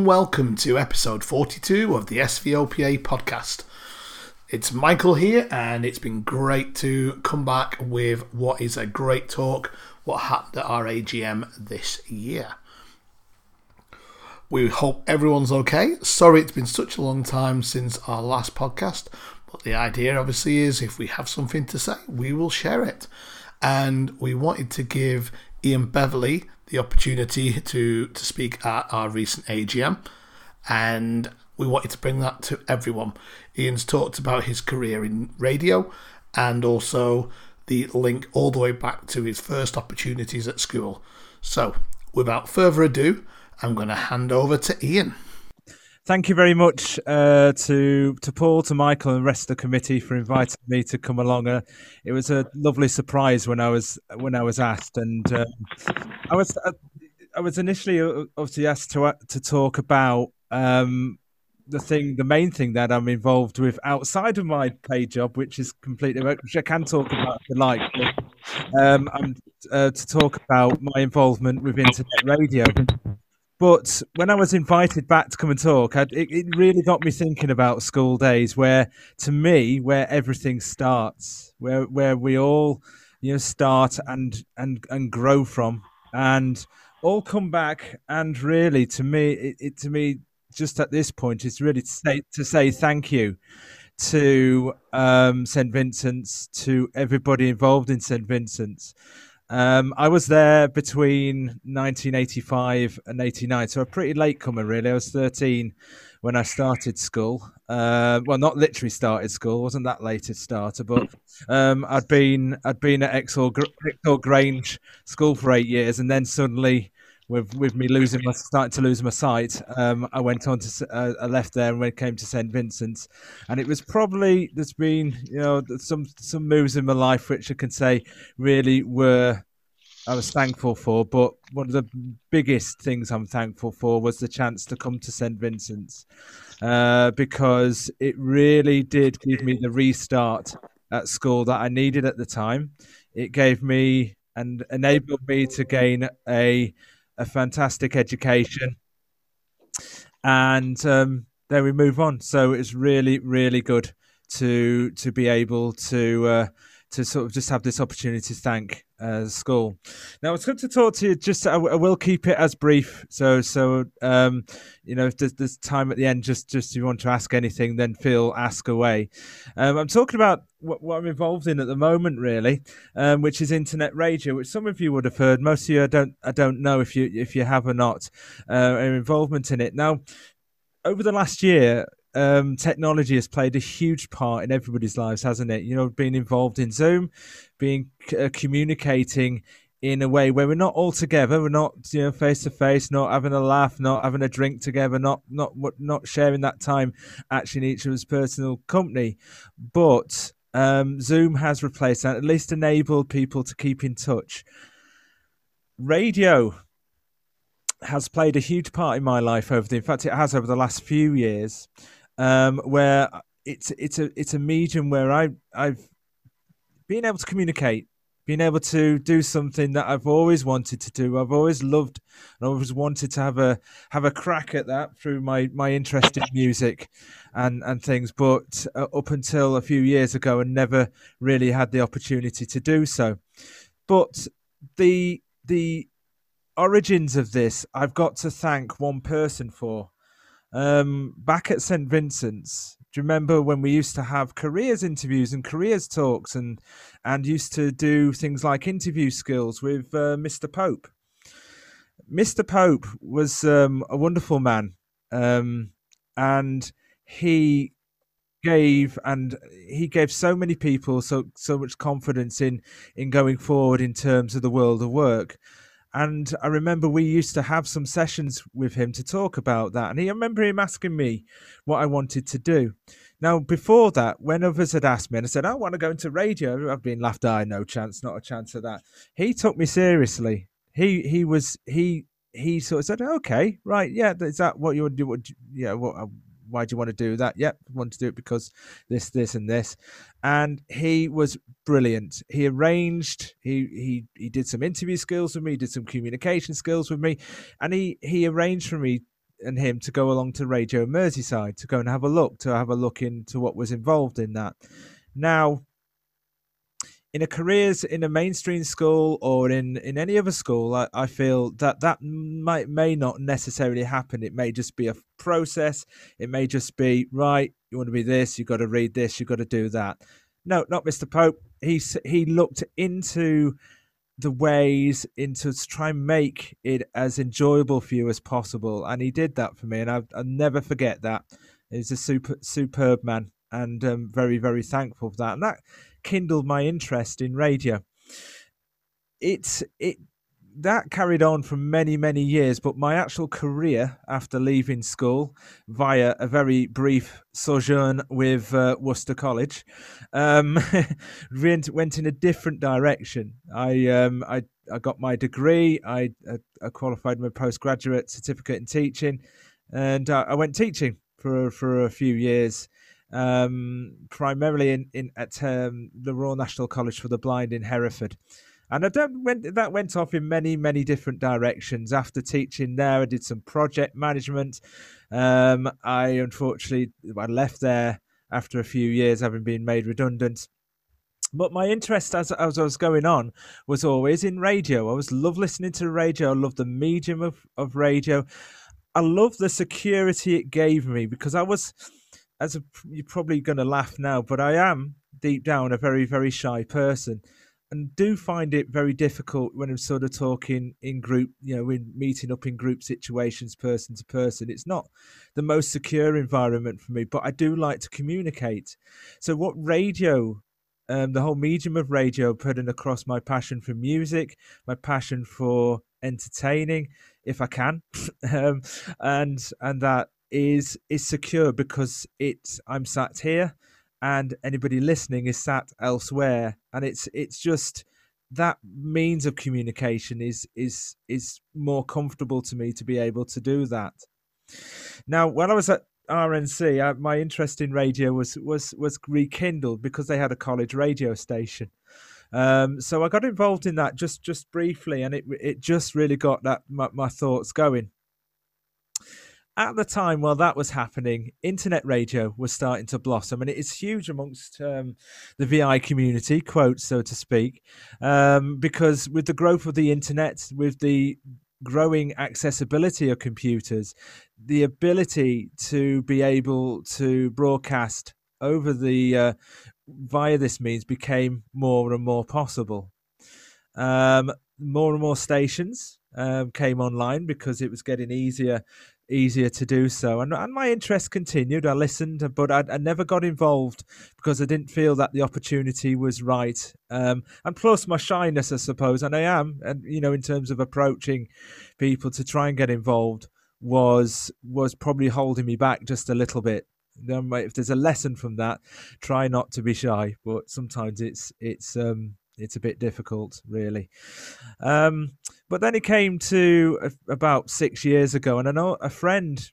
And welcome to episode 42 of the SVOPA podcast. It's Michael here, and it's been great to come back with what is a great talk what happened at our AGM this year. We hope everyone's okay. Sorry it's been such a long time since our last podcast, but the idea obviously is if we have something to say, we will share it. And we wanted to give Ian Beverley the opportunity to, to speak at our recent AGM, and we wanted to bring that to everyone. Ian's talked about his career in radio and also the link all the way back to his first opportunities at school. So, without further ado, I'm going to hand over to Ian. Thank you very much uh, to to Paul, to Michael, and the rest of the committee for inviting me to come along. Uh, it was a lovely surprise when I was when I was asked, and uh, I was uh, I was initially uh, obviously asked to uh, to talk about um, the thing, the main thing that I'm involved with outside of my paid job, which is completely, which I can talk about if you like. But, um, I'm uh, to talk about my involvement with internet radio. But when I was invited back to come and talk, I, it, it really got me thinking about school days, where to me, where everything starts, where where we all, you know, start and and and grow from, and all come back. And really, to me, it, it to me, just at this point, is really to say to say thank you to um, St Vincent's, to everybody involved in St Vincent's. Um, I was there between 1985 and 89, so a pretty late comer, really. I was 13 when I started school. Uh, well, not literally started school, wasn't that late a starter, but um, I'd been I'd been at Exhall, Exhall Grange school for eight years, and then suddenly with with me losing my starting to lose my sight, um, I went on to uh, I left there and when came to St Vincent's, and it was probably there's been you know some some moves in my life which I can say really were I was thankful for, but one of the biggest things I'm thankful for was the chance to come to St Vincent's uh, because it really did give me the restart at school that I needed at the time. It gave me and enabled me to gain a a fantastic education, and um, then we move on. So it's really, really good to to be able to uh, to sort of just have this opportunity to thank uh, school. Now it's good to talk to you. Just I, I will keep it as brief. So so um, you know if there's, there's, time at the end, just just if you want to ask anything, then feel ask away. Um, I'm talking about what, what, I'm involved in at the moment, really, um, which is internet radio, which some of you would have heard. Most of you, I don't I don't know if you if you have or not uh, involvement in it. Now, over the last year, um, technology has played a huge part in everybody's lives, hasn't it? You know, being involved in Zoom, being uh, communicating in a way where we're not all together, we're not you know face to face, not having a laugh, not having a drink together, not not not sharing that time actually in each other's personal company, but um, Zoom has replaced that, at least enabled people to keep in touch. Radio has played a huge part in my life over the, in fact, it has over the last few years um, where it's it's a it's a medium where I I've been able to communicate, being able to do something that I've always wanted to do. I've always loved and always wanted to have a have a crack at that through my my interest in music and and things. But uh, up until a few years ago, I never really had the opportunity to do so. But the the origins of this, I've got to thank one person for. Um, back at St. Vincent's, do you remember when we used to have careers interviews and careers talks and and used to do things like interview skills with uh, Mr. Pope? Mr. Pope was um, a wonderful man, um, and he gave and he gave so many people so so much confidence in in going forward in terms of the world of work and I remember we used to have some sessions with him to talk about that. And he, I remember him asking me what I wanted to do. Now, before that, when others had asked me, and I said, I want to go into radio, I've been laughed at, no chance, not a chance of that. He took me seriously. He he was he he sort of said, okay, right, yeah, is that what you would do? What, yeah, what uh, why do you want to do that? Yep, I want to do it because this, this, and this. And he was brilliant. He arranged. He he he did some interview skills with me. Did some communication skills with me, and he he arranged for me and him to go along to Radio Merseyside to go and have a look, to have a look into what was involved in that. Now, in a careers in a mainstream school or in in any other school I, I feel that that might may not necessarily happen. It may just be a process. It may just be right you want to be this you've got to read this you've got to do that. No not mr pope. He he looked into the ways into to try and make it as enjoyable for you as possible and he did that for me and i will never forget that. He's a super superb man and um, very very thankful for that. And that kindled my interest in radio. It's it that carried on for many many years but my actual career after leaving school via a very brief sojourn with uh, worcester college um, went, in a different direction. I um, I, I got my degree i, I qualified my postgraduate certificate in teaching and uh, i went teaching for for a few years um, primarily in, in at um, the Royal National College for the Blind in Hereford. And I went, that went off in many, many different directions. After teaching there, I did some project management. Um, I unfortunately I left there after a few years, having been made redundant. But my interest as, as I was going on was always in radio. I was love listening to radio. I love the medium of, of radio. I love the security it gave me because I was as a, you're probably going to laugh now, but I am deep down a very, very shy person and do find it very difficult when I'm sort of talking in group, you know, in meeting up in group situations, person to person. It's not the most secure environment for me, but I do like to communicate. So, what radio, um, the whole medium of radio, putting across my passion for music, my passion for entertaining, if I can, um, and and that is is secure because it's I'm sat here and anybody listening is sat elsewhere. And it's it's just that means of communication is is is more comfortable to me to be able to do that. Now when i was at rnc I, my interest in radio was was was rekindled because they had a college radio station. Um, so i got involved in that just just briefly and it it just really got that my, my thoughts going at the time while that was happening, internet radio was starting to blossom, and it is huge amongst um, the VI community, quote so to speak, um, because with the growth of the internet, with the growing accessibility of computers, the ability to be able to broadcast over the uh, via this means became more and more possible. Um, more and more stations um, came online because it was getting easier easier to do so. And, and my interest continued. I listened, but I, I, never got involved because I didn't feel that the opportunity was right. Um, and plus my shyness, I suppose, and I am, and you know, in terms of approaching people to try and get involved, was was probably holding me back just a little bit. If there's a lesson from that, try not to be shy. But sometimes it's it's um, it's a bit difficult, really. Um, but then it came to a, about six years ago, and I know a friend,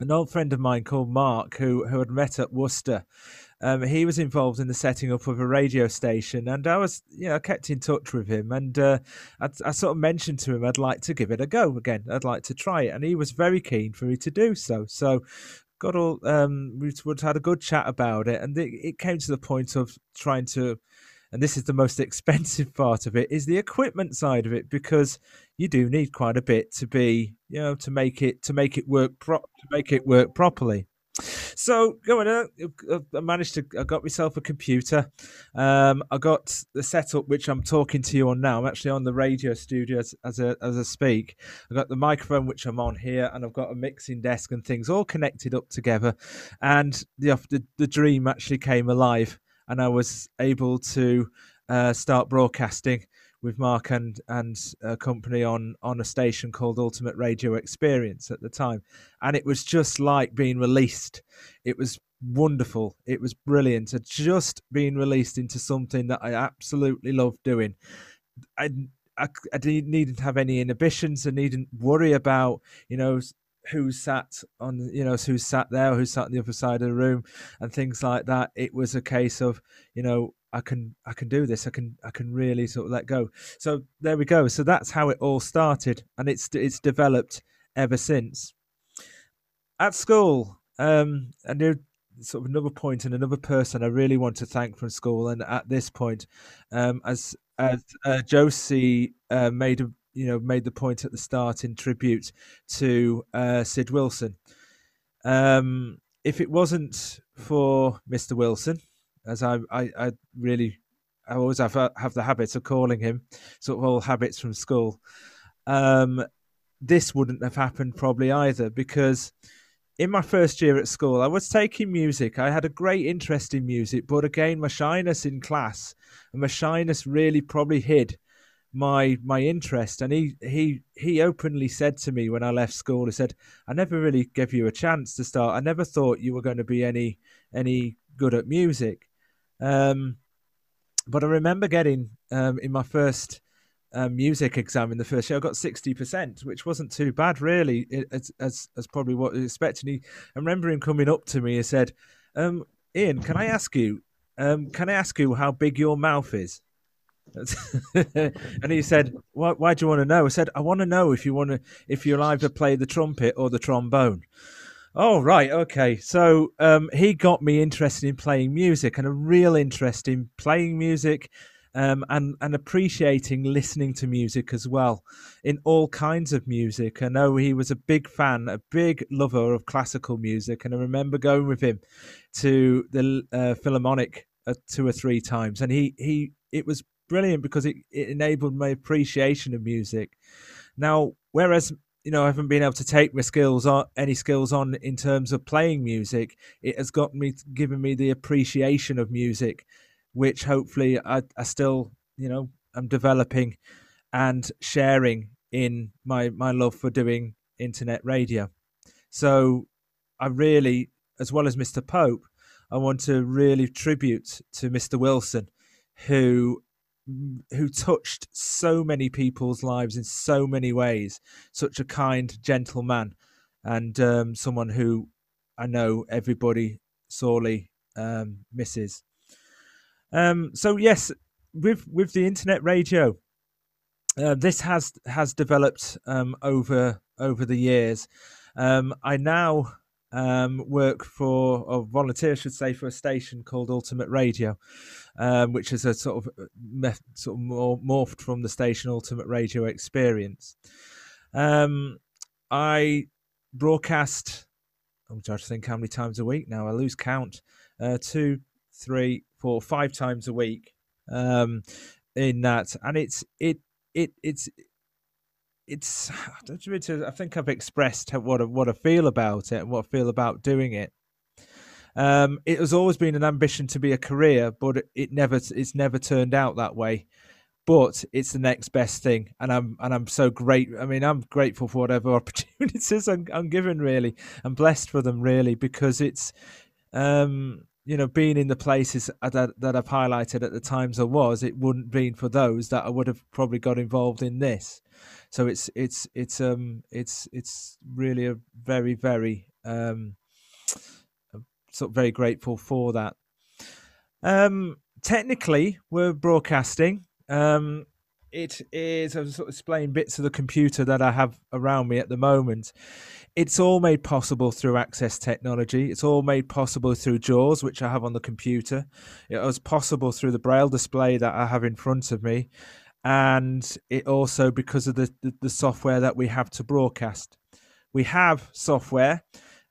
an old friend of mine called Mark, who who had met at Worcester. Um, he was involved in the setting up of a radio station, and I was, you know, I kept in touch with him, and uh, I, I, sort of mentioned to him I'd like to give it a go again. I'd like to try it, and he was very keen for me to do so. So, got all um, we had a good chat about it, and it, it came to the point of trying to and this is the most expensive part of it is the equipment side of it because you do need quite a bit to be you know to make it to make it work pro- to make it work properly so going on, I managed to. I got myself a computer. Um, I got the setup which I'm talking to you on now. I'm actually on the radio studio as, as a as I speak. I got the microphone which I'm on here, and I've got a mixing desk and things all connected up together. And the the, the dream actually came alive and I was able to uh, start broadcasting with Mark and and a company on on a station called Ultimate Radio Experience at the time, and it was just like being released. It was wonderful. It was brilliant. It just being released into something that I absolutely love doing. I I, I didn't needn't have any inhibitions. I needn't worry about you know who sat on you know who sat there who sat on the other side of the room and things like that. It was a case of you know i can i can do this. I can i can really sort of let go. So there we go. So that's how it all started and it's it's developed ever since. At school, um, I knew sort of another point and another person I really want to thank from school. And at this point, um, as as uh, Josie uh, made a, you know made the point at the start in tribute to uh, Sid Wilson. Um, if it wasn't for Mr. Wilson, as I, I, I really, I always have have the habit of calling him, sort of all habits from school. Um, this wouldn't have happened probably either because in my first year at school, I was taking music. I had a great interest in music, but again, my shyness in class and my shyness really probably hid my my interest. And he he he openly said to me when I left school, he said, "I never really gave you a chance to start. I never thought you were going to be any any good at music." Um, but I remember getting um, in my first um, music exam in the first year, I got sixty percent, which wasn't too bad, really, as as, as probably what was expecting. He, I remember him coming up to me and said, um, "Ian, can I ask you? Um, can I ask you how big your mouth is?" and he said, why, "Why do you want to know?" I said, "I want to know if you want to, if you'll either play the trumpet or the trombone." Oh right, okay. So um, he got me interested in playing music and a real interest in playing music um, and and appreciating listening to music as well in all kinds of music. I know he was a big fan, a big lover of classical music, and I remember going with him to the uh, Philharmonic uh, two or three times, and he he it was brilliant because it, it enabled my appreciation of music. Now, whereas you know, I haven't been able to take my skills on any skills on in terms of playing music. It has got me given me the appreciation of music which hopefully I, I still, you know, I'm developing and sharing in my my love for doing internet radio. So I really, as well as Mr. Pope, I want to really tribute to Mr. Wilson, who who touched so many people's lives in so many ways. Such a kind, gentle man, and um, someone who I know everybody sorely um, misses. Um, so yes, with with the internet radio, uh, this has has developed um, over over the years. Um, I now um, work for or volunteer, I should say, for a station called Ultimate Radio, um, which is a sort of uh, sort of more morphed from the station Ultimate Radio Experience. Um, I broadcast. I'm trying to think how many times a week now. I lose count. Uh, two, three, four, five times a week um, in that, and it's it it it's it's I think I've expressed what I, what I feel about it and what I feel about doing it. Um, it has always been an ambition to be a career, but it never it's never turned out that way. But it's the next best thing, and I'm and I'm so great. I mean, I'm grateful for whatever opportunities I'm, I'm given. Really, I'm blessed for them. Really, because it's um, you know, being in the places that that I've highlighted at the times I was, it wouldn't been for those that I would have probably got involved in this. So it's it's it's um it's it's really a very very um sort of very grateful for that. Um, technically, we're broadcasting. Um, it is I'm sort of displaying bits of the computer that I have around me at the moment it's all made possible through access technology. It's all made possible through JAWS, which I have on the computer. It was possible through the braille display that I have in front of me. And it also because of the, the, the software that we have to broadcast. We have software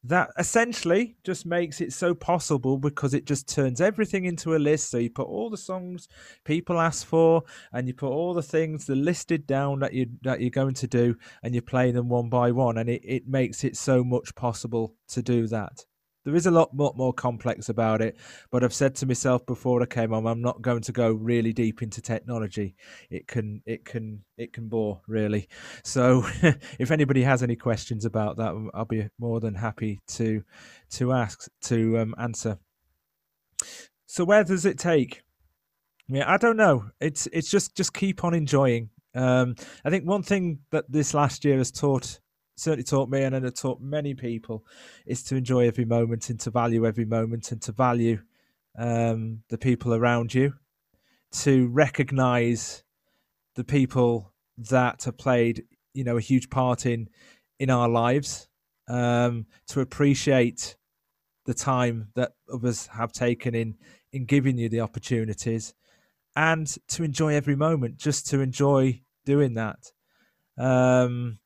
that essentially just makes it so possible because it just turns everything into a list. So you put all the songs people ask for, and you put all the things the listed down that you that you're going to do, and you play them one by one, and it, it makes it so much possible to do that. There is a lot more, more complex about it, but I've said to myself before I came on, I'm not going to go really deep into technology. It can, it can, it can bore really. So, if anybody has any questions about that, I'll be more than happy to to ask to um, answer. So, where does it take? Yeah, I don't know. It's it's just just keep on enjoying. Um, I think one thing that this last year has taught certainly taught me and it taught many people is to enjoy every moment and to value every moment and to value um, the people around you to recognize the people that have played you know a huge part in in our lives um, to appreciate the time that others have taken in in giving you the opportunities, and to enjoy every moment, just to enjoy doing that. Um,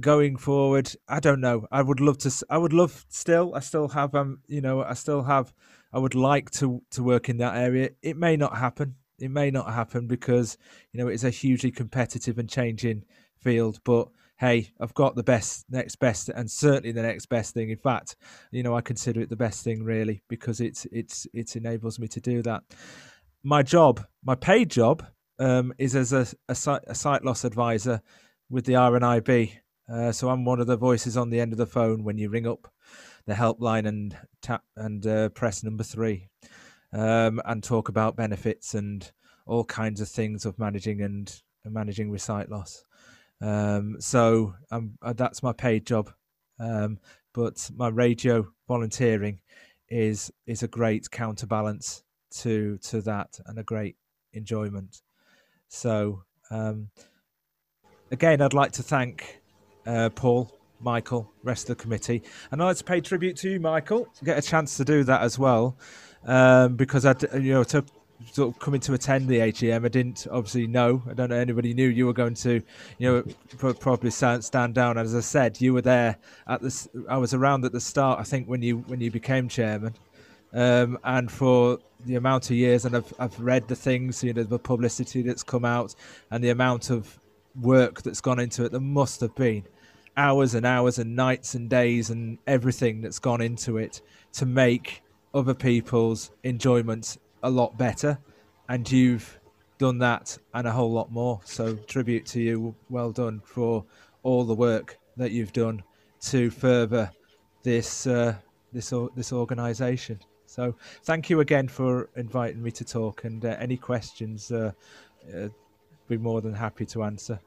going forward, I don't know. I would love to. I would love still. I still have. Um, you know, I still have. I would like to to work in that area. It may not happen. It may not happen because you know it's a hugely competitive and changing field. But hey, I've got the best, next best, and certainly the next best thing. In fact, you know, I consider it the best thing really because it's it's it enables me to do that. My job, my paid job, um, is as a, a, sight, a sight loss advisor with the RNIB. Uh, so I'm one of the voices on the end of the phone when you ring up the helpline and tap and uh, press number three, um, and talk about benefits and all kinds of things of managing and managing with sight loss. Um, so uh, that's my paid job, um, but my radio volunteering is is a great counterbalance to to that and a great enjoyment. So um, again, I'd like to thank uh, Paul, Michael, rest of the committee, and I'd like to pay tribute to you, Michael, to get a chance to do that as well, um, because I, you know, to sort of coming to attend the AGM, I didn't obviously know. I don't know anybody knew you were going to, you know, probably stand, down. As I said, you were there at this. I was around at the start. I think when you when you became chairman, um, and for the amount of years, and I've I've read the things, you know, the publicity that's come out, and the amount of work that's gone into it. There must have been hours and hours and nights and days and everything that's gone into it to make other people's enjoyment a lot better, and you've done that and a whole lot more. So tribute to you. Well done for all the work that you've done to further this uh, this this organisation. So thank you again for inviting me to talk. And uh, any questions, uh, uh, be more than happy to answer.